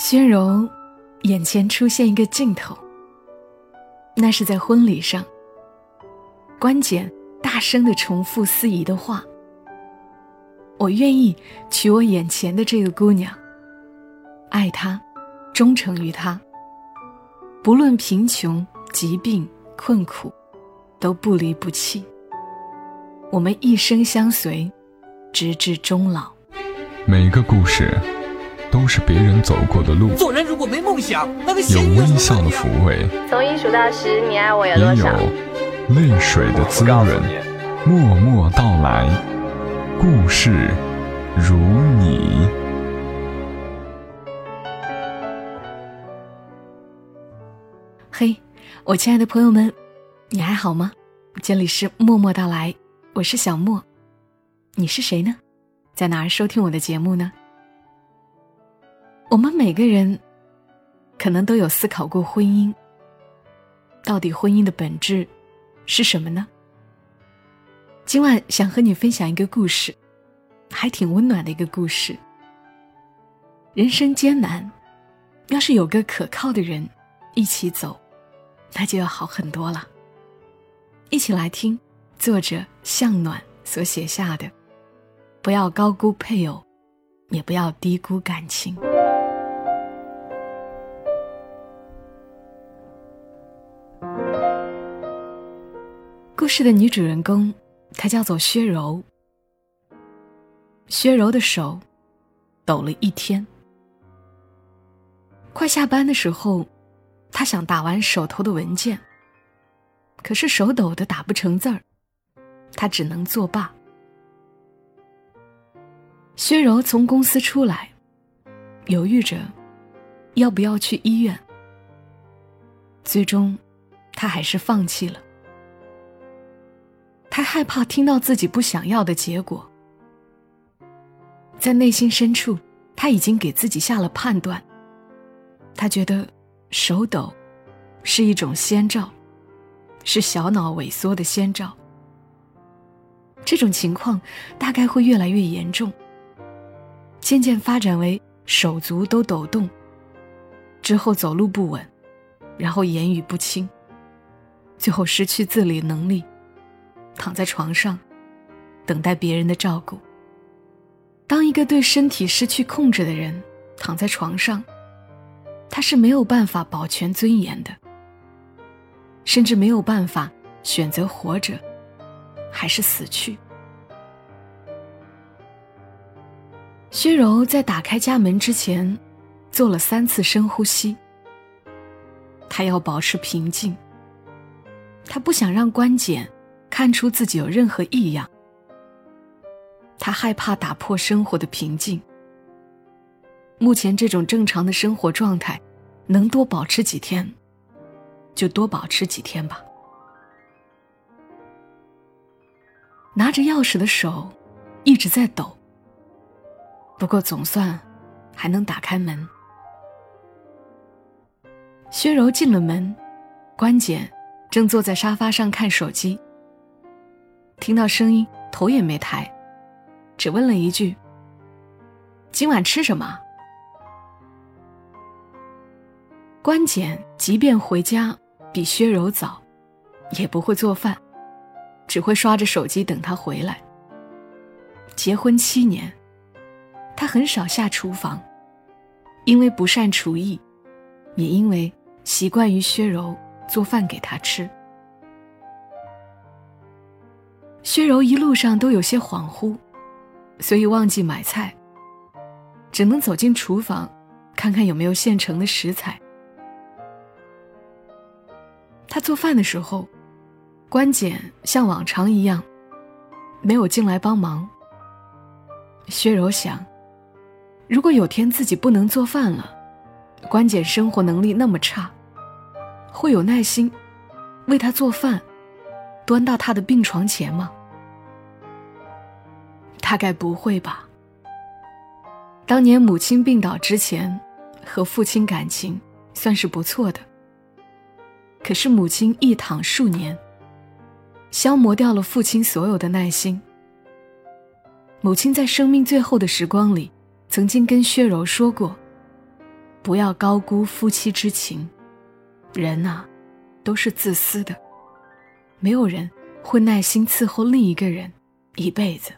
薛荣眼前出现一个镜头，那是在婚礼上，关简大声的重复司仪的话：“我愿意娶我眼前的这个姑娘，爱她，忠诚于她，不论贫穷、疾病、困苦，都不离不弃。我们一生相随，直至终老。”每一个故事都是别人走过的路，做人如果没梦想，那个有微笑的抚慰，从一数到十，你爱我有也有多少？泪水的滋润。默默到来，故事如你。嘿，我亲爱的朋友们，你还好吗？这里是默默到来，我是小莫，你是谁呢？在哪儿收听我的节目呢？我们每个人可能都有思考过婚姻，到底婚姻的本质是什么呢？今晚想和你分享一个故事，还挺温暖的一个故事。人生艰难，要是有个可靠的人一起走，那就要好很多了。一起来听作者向暖所写下的。不要高估配偶，也不要低估感情。故事的女主人公，她叫做薛柔。薛柔的手抖了一天。快下班的时候，她想打完手头的文件，可是手抖的打不成字儿，她只能作罢。薛柔从公司出来，犹豫着要不要去医院。最终，她还是放弃了。他害怕听到自己不想要的结果，在内心深处，他已经给自己下了判断。他觉得手抖是一种先兆，是小脑萎缩的先兆。这种情况大概会越来越严重。渐渐发展为手足都抖动，之后走路不稳，然后言语不清，最后失去自理能力，躺在床上，等待别人的照顾。当一个对身体失去控制的人躺在床上，他是没有办法保全尊严的，甚至没有办法选择活着，还是死去。薛柔在打开家门之前，做了三次深呼吸。她要保持平静。她不想让关简看出自己有任何异样。他害怕打破生活的平静。目前这种正常的生活状态，能多保持几天，就多保持几天吧。拿着钥匙的手一直在抖。不过总算还能打开门。薛柔进了门，关简正坐在沙发上看手机。听到声音，头也没抬，只问了一句：“今晚吃什么？”关简即便回家比薛柔早，也不会做饭，只会刷着手机等他回来。结婚七年。他很少下厨房，因为不善厨艺，也因为习惯于薛柔做饭给他吃。薛柔一路上都有些恍惚，所以忘记买菜，只能走进厨房，看看有没有现成的食材。他做饭的时候，关简像往常一样，没有进来帮忙。薛柔想。如果有天自己不能做饭了，关简生活能力那么差，会有耐心为他做饭，端到他的病床前吗？大概不会吧。当年母亲病倒之前，和父亲感情算是不错的。可是母亲一躺数年，消磨掉了父亲所有的耐心。母亲在生命最后的时光里。曾经跟薛柔说过：“不要高估夫妻之情。人呐，都是自私的，没有人会耐心伺候另一个人一辈子。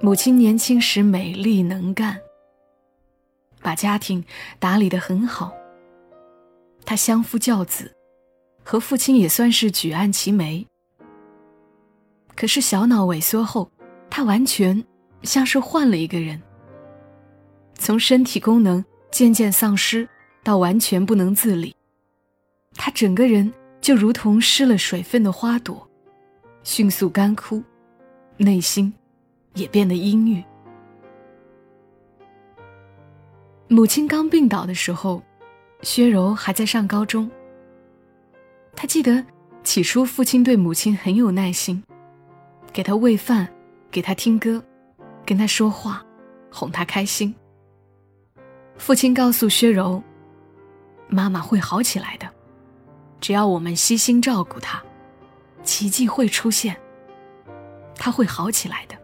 母亲年轻时美丽能干，把家庭打理得很好。她相夫教子，和父亲也算是举案齐眉。可是小脑萎缩后，她完全像是换了一个人，从身体功能渐渐丧失到完全不能自理，她整个人就如同失了水分的花朵，迅速干枯，内心也变得阴郁。母亲刚病倒的时候。薛柔还在上高中。他记得起初父亲对母亲很有耐心，给她喂饭，给她听歌，跟她说话，哄她开心。父亲告诉薛柔：“妈妈会好起来的，只要我们悉心照顾她，奇迹会出现，她会好起来的。”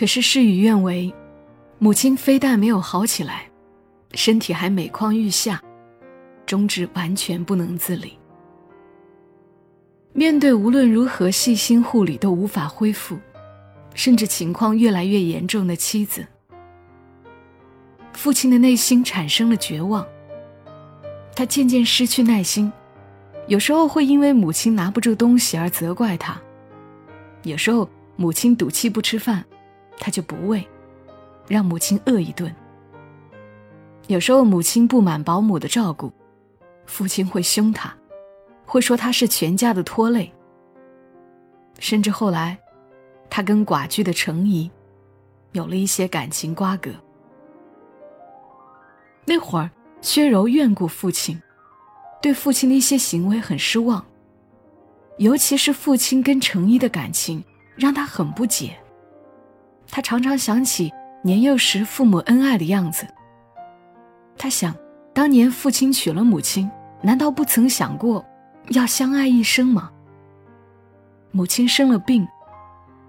可是事与愿违。母亲非但没有好起来，身体还每况愈下，终至完全不能自理。面对无论如何细心护理都无法恢复，甚至情况越来越严重的妻子，父亲的内心产生了绝望。他渐渐失去耐心，有时候会因为母亲拿不住东西而责怪他；有时候母亲赌气不吃饭，他就不喂。让母亲饿一顿。有时候母亲不满保姆的照顾，父亲会凶他，会说他是全家的拖累。甚至后来，他跟寡居的程姨有了一些感情瓜葛。那会儿，薛柔怨过父亲，对父亲的一些行为很失望，尤其是父亲跟程姨的感情让他很不解。他常常想起。年幼时父母恩爱的样子，他想，当年父亲娶了母亲，难道不曾想过要相爱一生吗？母亲生了病，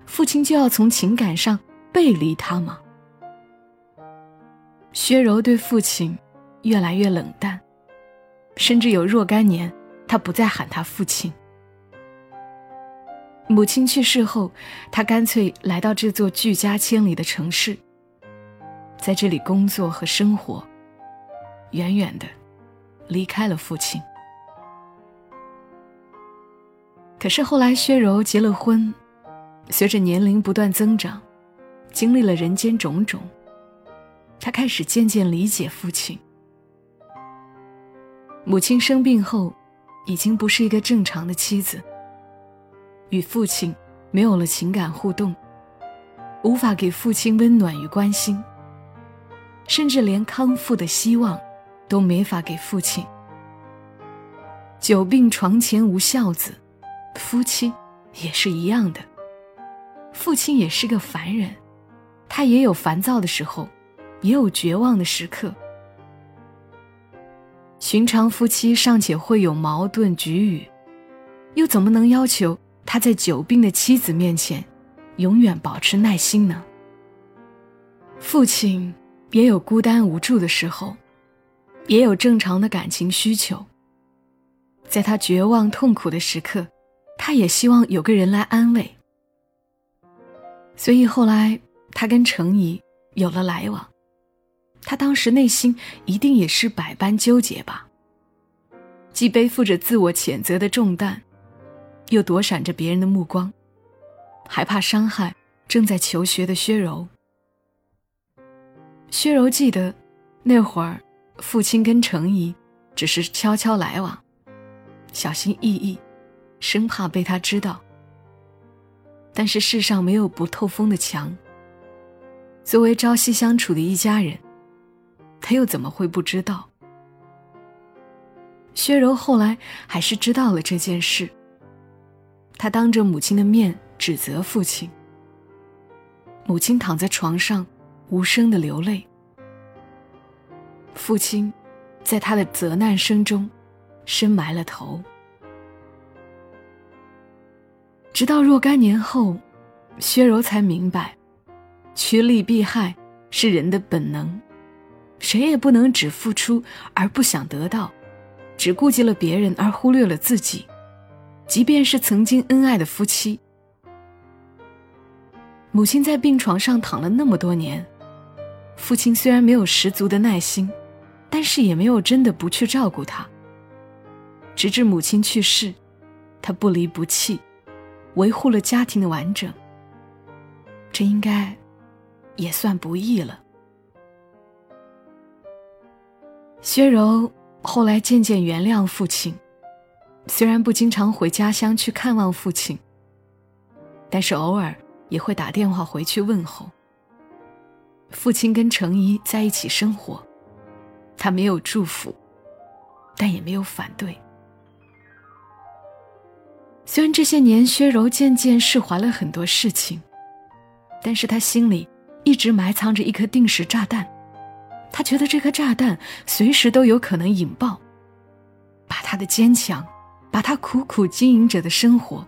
父亲就要从情感上背离他吗？薛柔对父亲越来越冷淡，甚至有若干年，他不再喊他父亲。母亲去世后，他干脆来到这座距家千里的城市。在这里工作和生活，远远的离开了父亲。可是后来，薛柔结了婚，随着年龄不断增长，经历了人间种种，她开始渐渐理解父亲。母亲生病后，已经不是一个正常的妻子，与父亲没有了情感互动，无法给父亲温暖与关心。甚至连康复的希望都没法给父亲。久病床前无孝子，夫妻也是一样的。父亲也是个凡人，他也有烦躁的时候，也有绝望的时刻。寻常夫妻尚且会有矛盾局语，又怎么能要求他在久病的妻子面前永远保持耐心呢？父亲。也有孤单无助的时候，也有正常的感情需求。在他绝望痛苦的时刻，他也希望有个人来安慰。所以后来他跟程怡有了来往，他当时内心一定也是百般纠结吧，既背负着自我谴责的重担，又躲闪着别人的目光，害怕伤害正在求学的薛柔。薛柔记得，那会儿，父亲跟程怡只是悄悄来往，小心翼翼，生怕被他知道。但是世上没有不透风的墙。作为朝夕相处的一家人，他又怎么会不知道？薛柔后来还是知道了这件事。他当着母亲的面指责父亲，母亲躺在床上。无声的流泪，父亲在他的责难声中深埋了头。直到若干年后，薛柔才明白，趋利避害是人的本能，谁也不能只付出而不想得到，只顾及了别人而忽略了自己。即便是曾经恩爱的夫妻，母亲在病床上躺了那么多年，父亲虽然没有十足的耐心，但是也没有真的不去照顾她。直至母亲去世，他不离不弃，维护了家庭的完整。这应该也算不易了。薛柔后来渐渐原谅父亲，虽然不经常回家乡去看望父亲，但是偶尔也会打电话回去问候。父亲跟程怡在一起生活，他没有祝福，但也没有反对。虽然这些年薛柔渐渐释怀了很多事情，但是他心里一直埋藏着一颗定时炸弹。他觉得这颗炸弹随时都有可能引爆，把他的坚强，把他苦苦经营着的生活，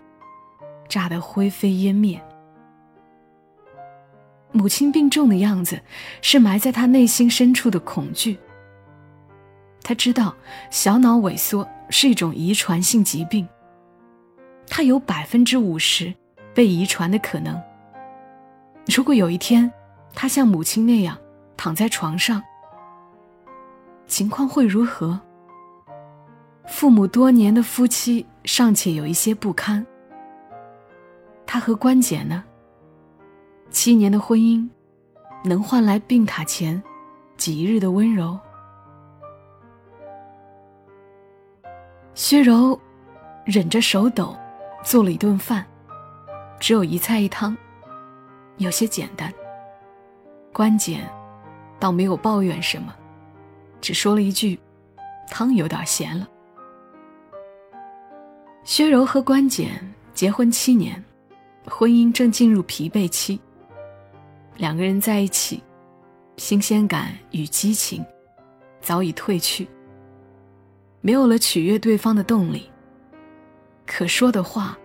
炸得灰飞烟灭。母亲病重的样子，是埋在他内心深处的恐惧。他知道小脑萎缩是一种遗传性疾病。他有百分之五十被遗传的可能。如果有一天，他像母亲那样躺在床上，情况会如何？父母多年的夫妻尚且有一些不堪，他和关姐呢？七年的婚姻，能换来病榻前几日的温柔？薛柔忍着手抖。做了一顿饭，只有一菜一汤，有些简单。关简倒没有抱怨什么，只说了一句：“汤有点咸了。”薛柔和关简结婚七年，婚姻正进入疲惫期。两个人在一起，新鲜感与激情早已褪去，没有了取悦对方的动力。可说的话，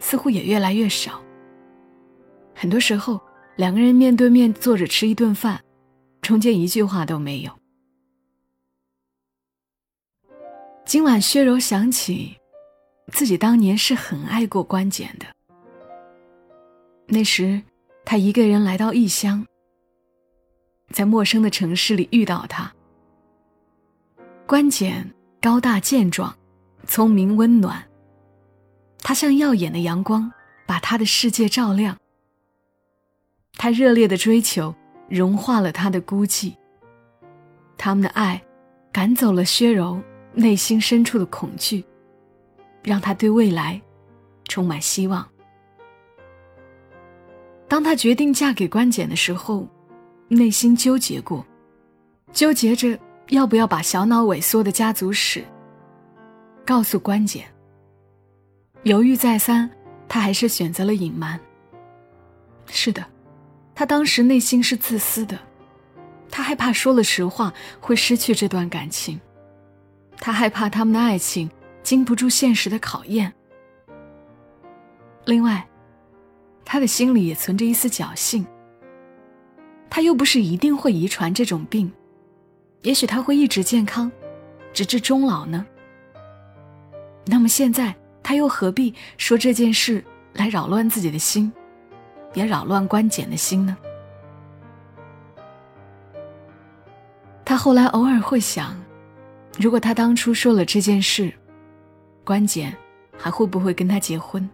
似乎也越来越少。很多时候，两个人面对面坐着吃一顿饭，中间一句话都没有。今晚，薛柔想起自己当年是很爱过关简的。那时，他一个人来到异乡，在陌生的城市里遇到他。关简高大健壮，聪明温暖。他像耀眼的阳光，把他的世界照亮。他热烈的追求融化了他的孤寂。他们的爱赶走了薛柔内心深处的恐惧，让他对未来充满希望。当他决定嫁给关简的时候，内心纠结过，纠结着要不要把小脑萎缩的家族史告诉关简。犹豫再三，他还是选择了隐瞒。是的，他当时内心是自私的，他害怕说了实话会失去这段感情，他害怕他们的爱情经不住现实的考验。另外，他的心里也存着一丝侥幸。他又不是一定会遗传这种病，也许他会一直健康，直至终老呢。那么现在。他又何必说这件事来扰乱自己的心，也扰乱关简的心呢？他后来偶尔会想，如果他当初说了这件事，关简还会不会跟他结婚？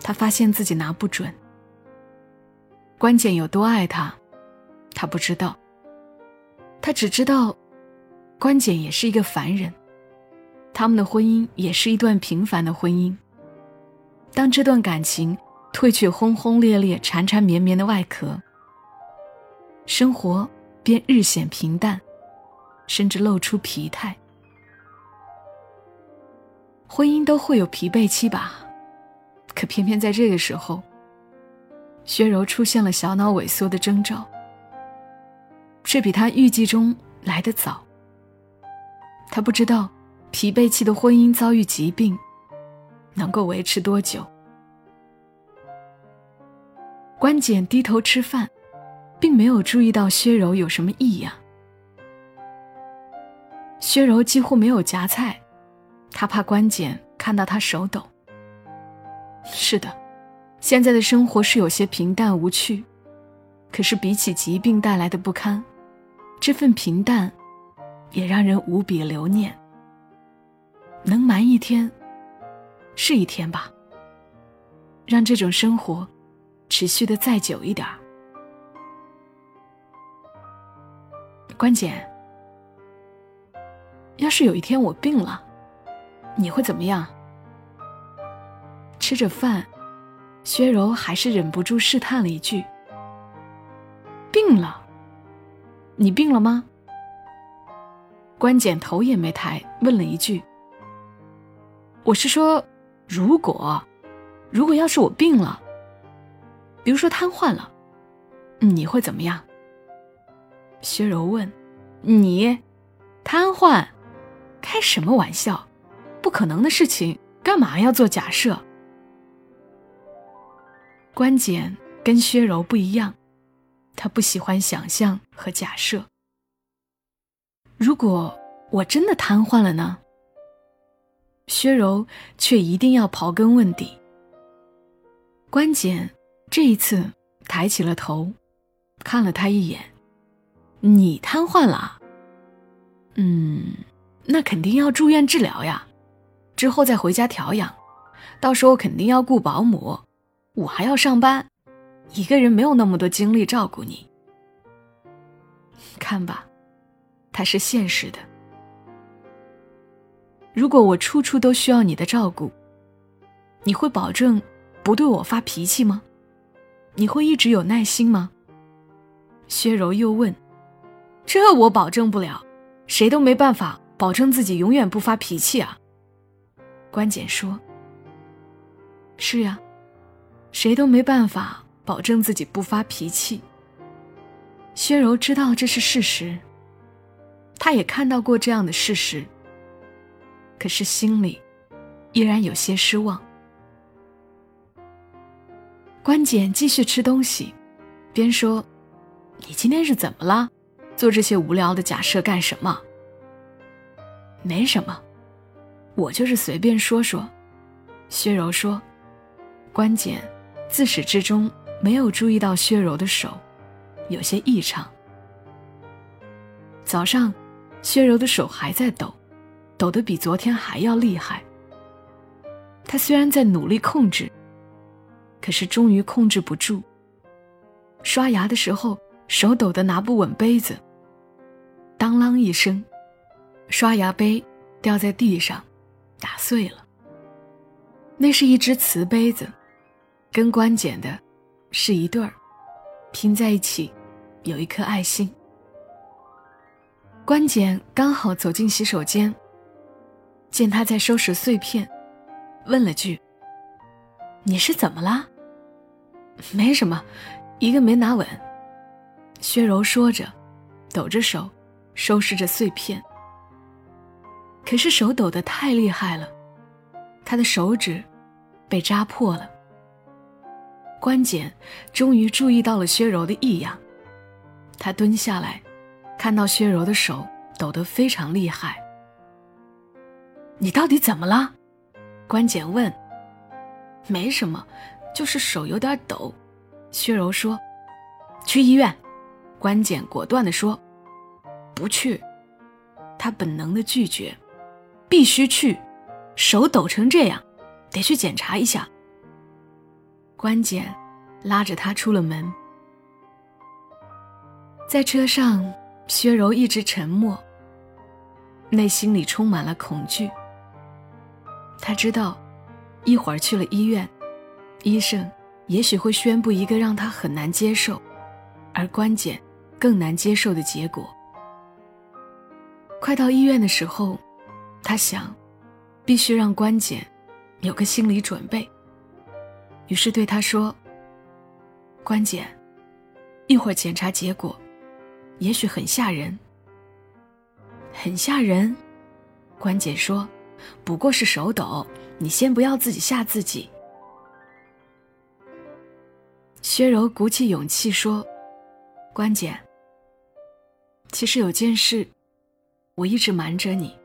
他发现自己拿不准。关简有多爱他，他不知道。他只知道，关简也是一个凡人。他们的婚姻也是一段平凡的婚姻。当这段感情褪去轰轰烈烈、缠缠绵绵的外壳，生活便日显平淡，甚至露出疲态。婚姻都会有疲惫期吧？可偏偏在这个时候，薛柔出现了小脑萎缩的征兆，这比他预计中来得早。他不知道。疲惫期的婚姻遭遇疾病，能够维持多久？关简低头吃饭，并没有注意到薛柔有什么异样。薛柔几乎没有夹菜，他怕关简看到他手抖。是的，现在的生活是有些平淡无趣，可是比起疾病带来的不堪，这份平淡也让人无比留念。能瞒一天，是一天吧。让这种生活持续的再久一点儿。关简，要是有一天我病了，你会怎么样？吃着饭，薛柔还是忍不住试探了一句：“病了？你病了吗？”关简头也没抬，问了一句：“我是说，如果。”如果要是我病了，比如说瘫痪了，你会怎么样？薛柔问：“你瘫痪？开什么玩笑？不可能的事情，干嘛要做假设？”关简跟薛柔不一样，他不喜欢想象和假设。如果我真的瘫痪了呢？薛柔却一定要刨根问底。关简这一次抬起了头，看了他一眼：“你瘫痪了？嗯，那肯定要住院治疗呀，之后再回家调养。到时候肯定要雇保姆，我还要上班，一个人没有那么多精力照顾你。看吧，他是现实的。如果我处处都需要你的照顾，你会保证？”不对我发脾气吗？你会一直有耐心吗？薛柔又问：“这我保证不了，谁都没办法保证自己永远不发脾气啊。”关简说：“是呀，谁都没办法保证自己不发脾气。”薛柔知道这是事实，他也看到过这样的事实，可是心里依然有些失望。关简继续吃东西，边说：“你今天是怎么了？做这些无聊的假设干什么？”“没什么，我就是随便说说。”薛柔说。关简自始至终没有注意到薛柔的手有些异常。早上，薛柔的手还在抖，抖得比昨天还要厉害。他虽然在努力控制。可是终于控制不住。刷牙的时候，手抖得拿不稳杯子。当啷一声，刷牙杯掉在地上，打碎了。那是一只瓷杯子，跟关简的是一对儿，拼在一起，有一颗爱心。关简刚好走进洗手间，见他在收拾碎片，问了句。你是怎么了？没什么，一个没拿稳。薛柔说着，抖着手，收拾着碎片。可是手抖得太厉害了，他的手指被扎破了。关简终于注意到了薛柔的异样，他蹲下来，看到薛柔的手抖得非常厉害。你到底怎么了？关简问。没什么，就是手有点抖。薛柔说：“去医院。”关简果断地说：“不去。”他本能的拒绝：“必须去，手抖成这样，得去检查一下。”关简拉着他出了门。在车上，薛柔一直沉默，内心里充满了恐惧。他知道。一会儿去了医院，医生也许会宣布一个让他很难接受，而关键更难接受的结果。快到医院的时候，他想，必须让关简有个心理准备。于是对他说：“关简，一会儿检查结果，也许很吓人。”很吓人，关简说：“不过是手抖。”你先不要自己吓自己。薛柔鼓起勇气说：“关姐，其实有件事，我一直瞒着你。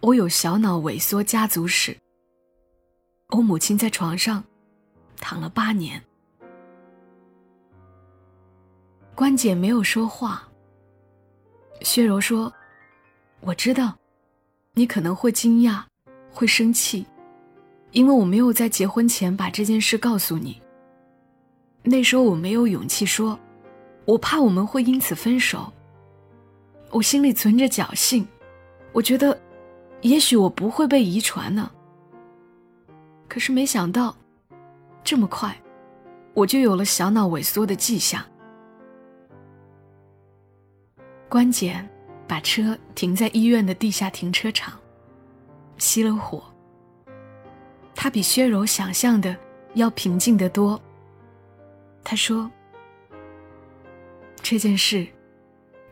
我有小脑萎缩家族史。我母亲在床上躺了八年。”关姐没有说话。薛柔说：“我知道，你可能会惊讶，会生气，因为我没有在结婚前把这件事告诉你。那时候我没有勇气说，我怕我们会因此分手。我心里存着侥幸，我觉得，也许我不会被遗传呢。可是没想到，这么快，我就有了小脑萎缩的迹象。”关姐把车停在医院的地下停车场，熄了火。他比薛柔想象的要平静得多。他说：“这件事，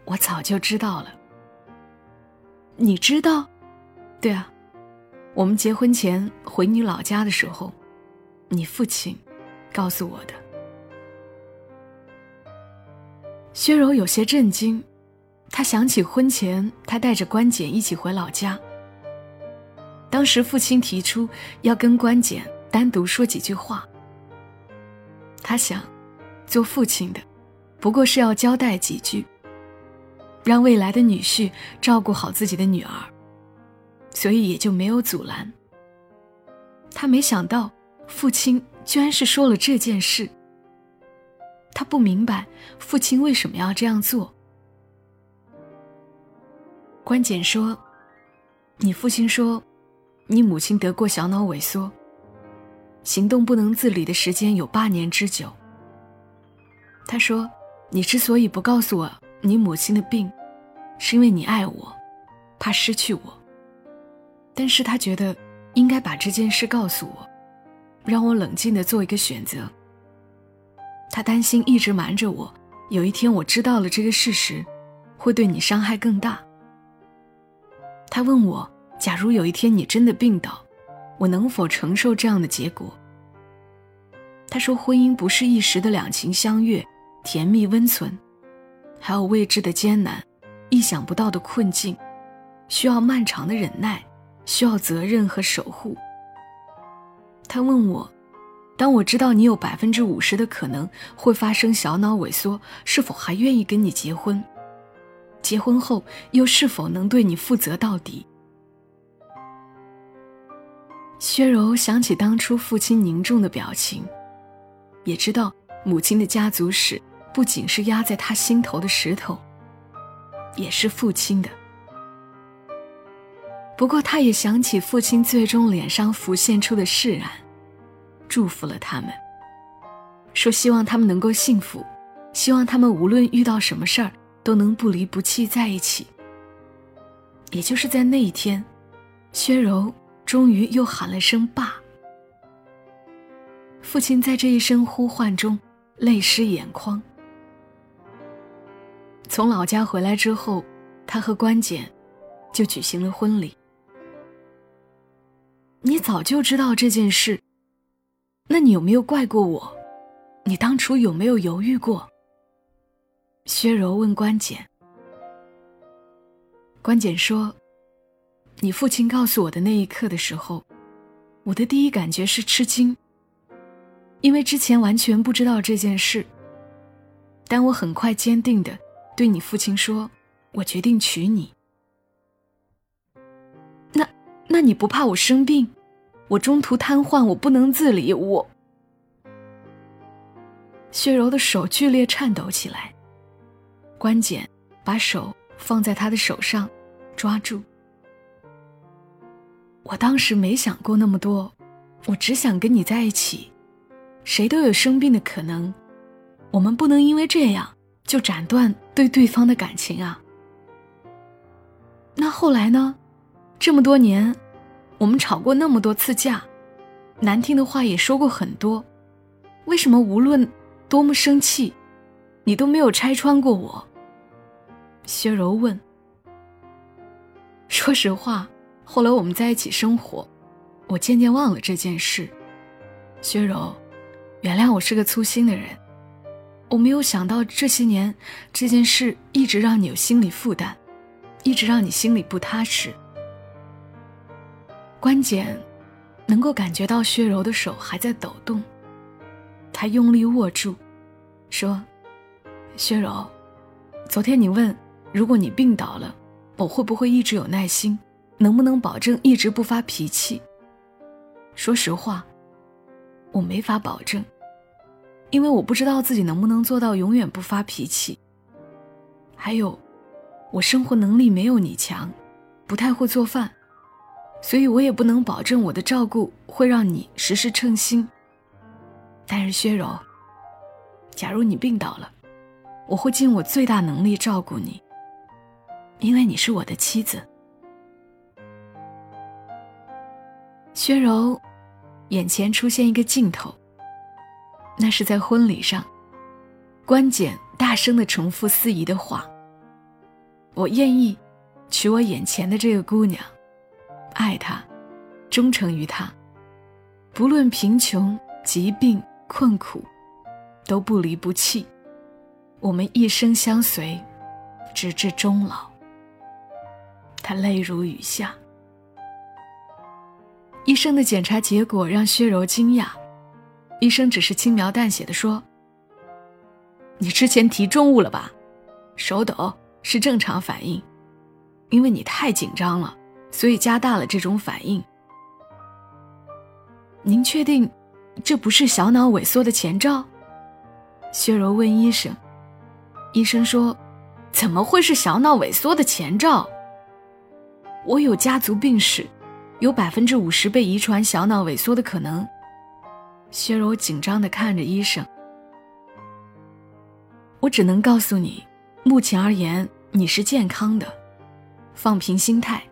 我早就知道了。你知道？对啊，我们结婚前回你老家的时候，你父亲告诉我的。”薛柔有些震惊。他想起婚前，他带着关简一起回老家。当时父亲提出要跟关简单独说几句话。他想，做父亲的，不过是要交代几句，让未来的女婿照顾好自己的女儿，所以也就没有阻拦。他没想到，父亲居然是说了这件事。他不明白父亲为什么要这样做。关简说：“你父亲说，你母亲得过小脑萎缩，行动不能自理的时间有八年之久。他说，你之所以不告诉我你母亲的病，是因为你爱我，怕失去我。但是他觉得应该把这件事告诉我，让我冷静的做一个选择。他担心一直瞒着我，有一天我知道了这个事实，会对你伤害更大。”他问我：“假如有一天你真的病倒，我能否承受这样的结果？”他说：“婚姻不是一时的两情相悦、甜蜜温存，还有未知的艰难、意想不到的困境，需要漫长的忍耐，需要责任和守护。”他问我：“当我知道你有百分之五十的可能会发生小脑萎缩，是否还愿意跟你结婚？”结婚后又是否能对你负责到底？薛柔想起当初父亲凝重的表情，也知道母亲的家族史不仅是压在他心头的石头，也是父亲的。不过，他也想起父亲最终脸上浮现出的释然，祝福了他们，说希望他们能够幸福，希望他们无论遇到什么事儿。都能不离不弃在一起。也就是在那一天，薛柔终于又喊了声“爸”。父亲在这一声呼唤中泪湿眼眶。从老家回来之后，他和关简就举行了婚礼。你早就知道这件事，那你有没有怪过我？你当初有没有犹豫过？薛柔问关简：“关简说，你父亲告诉我的那一刻的时候，我的第一感觉是吃惊，因为之前完全不知道这件事。但我很快坚定的对你父亲说，我决定娶你。那，那你不怕我生病，我中途瘫痪，我不能自理，我……”薛柔的手剧烈颤抖起来。关简把手放在他的手上，抓住。我当时没想过那么多，我只想跟你在一起。谁都有生病的可能，我们不能因为这样就斩断对对方的感情啊。那后来呢？这么多年，我们吵过那么多次架，难听的话也说过很多，为什么无论多么生气？你都没有拆穿过我。薛柔问：“说实话，后来我们在一起生活，我渐渐忘了这件事。薛柔，原谅我是个粗心的人。我没有想到这些年这件事一直让你有心理负担，一直让你心里不踏实。关简能够感觉到薛柔的手还在抖动，他用力握住，说：“薛柔，昨天你问，如果你病倒了，我会不会一直有耐心，能不能保证一直不发脾气？说实话，我没法保证。”因为我不知道自己能不能做到永远不发脾气。还有，我生活能力没有你强，不太会做饭，所以我也不能保证我的照顾会让你时时称心。但是薛柔，假如你病倒了，我会尽我最大能力照顾你，因为你是我的妻子。薛柔，眼前出现一个镜头。那是在婚礼上，关简大声的重复司仪的话：“我愿意娶我眼前的这个姑娘，爱他，忠诚于他，不论贫穷、疾病、困苦，都不离不弃，我们一生相随，直至终老。”他泪如雨下。医生的检查结果让薛柔惊讶。医生只是轻描淡写的说：“你之前提重物了吧？手抖是正常反应，因为你太紧张了，所以加大了这种反应。您确定这不是小脑萎缩的前兆？”薛柔问医生。医生说：“怎么会是小脑萎缩的前兆？我有家族病史，有百分之五十被遗传小脑萎缩的可能。”薛柔紧张的看着医生，我只能告诉你，目前而言你是健康的，放平心态。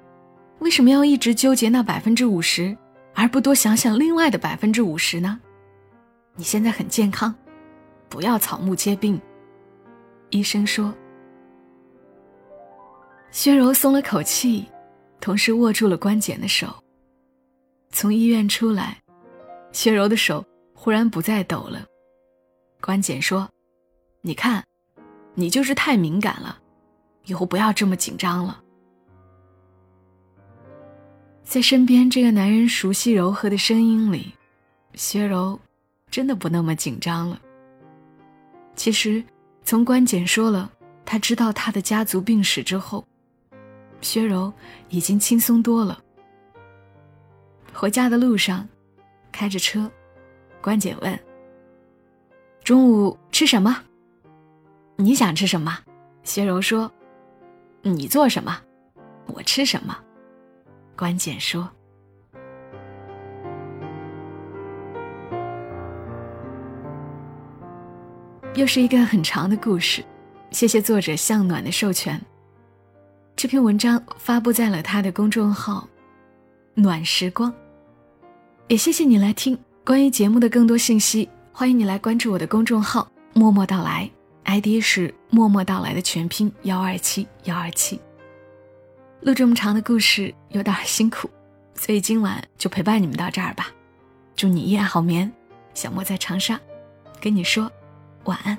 为什么要一直纠结那百分之五十，而不多想想另外的百分之五十呢？你现在很健康，不要草木皆兵。医生说。薛柔松了口气，同时握住了关简的手。从医院出来。薛柔的手忽然不再抖了，关简说：“你看，你就是太敏感了，以后不要这么紧张了。”在身边这个男人熟悉柔和的声音里，薛柔真的不那么紧张了。其实，从关简说了他知道他的家族病史之后，薛柔已经轻松多了。回家的路上。开着车，关姐问：“中午吃什么？你想吃什么？”薛柔说：“你做什么，我吃什么。”关简说：“又是一个很长的故事，谢谢作者向暖的授权。这篇文章发布在了他的公众号‘暖时光’。”也谢谢你来听关于节目的更多信息，欢迎你来关注我的公众号“默默到来 ”，ID 是“默默到来”的全拼幺二七幺二七。录这么长的故事有点辛苦，所以今晚就陪伴你们到这儿吧。祝你一夜好眠，小莫在长沙，跟你说晚安。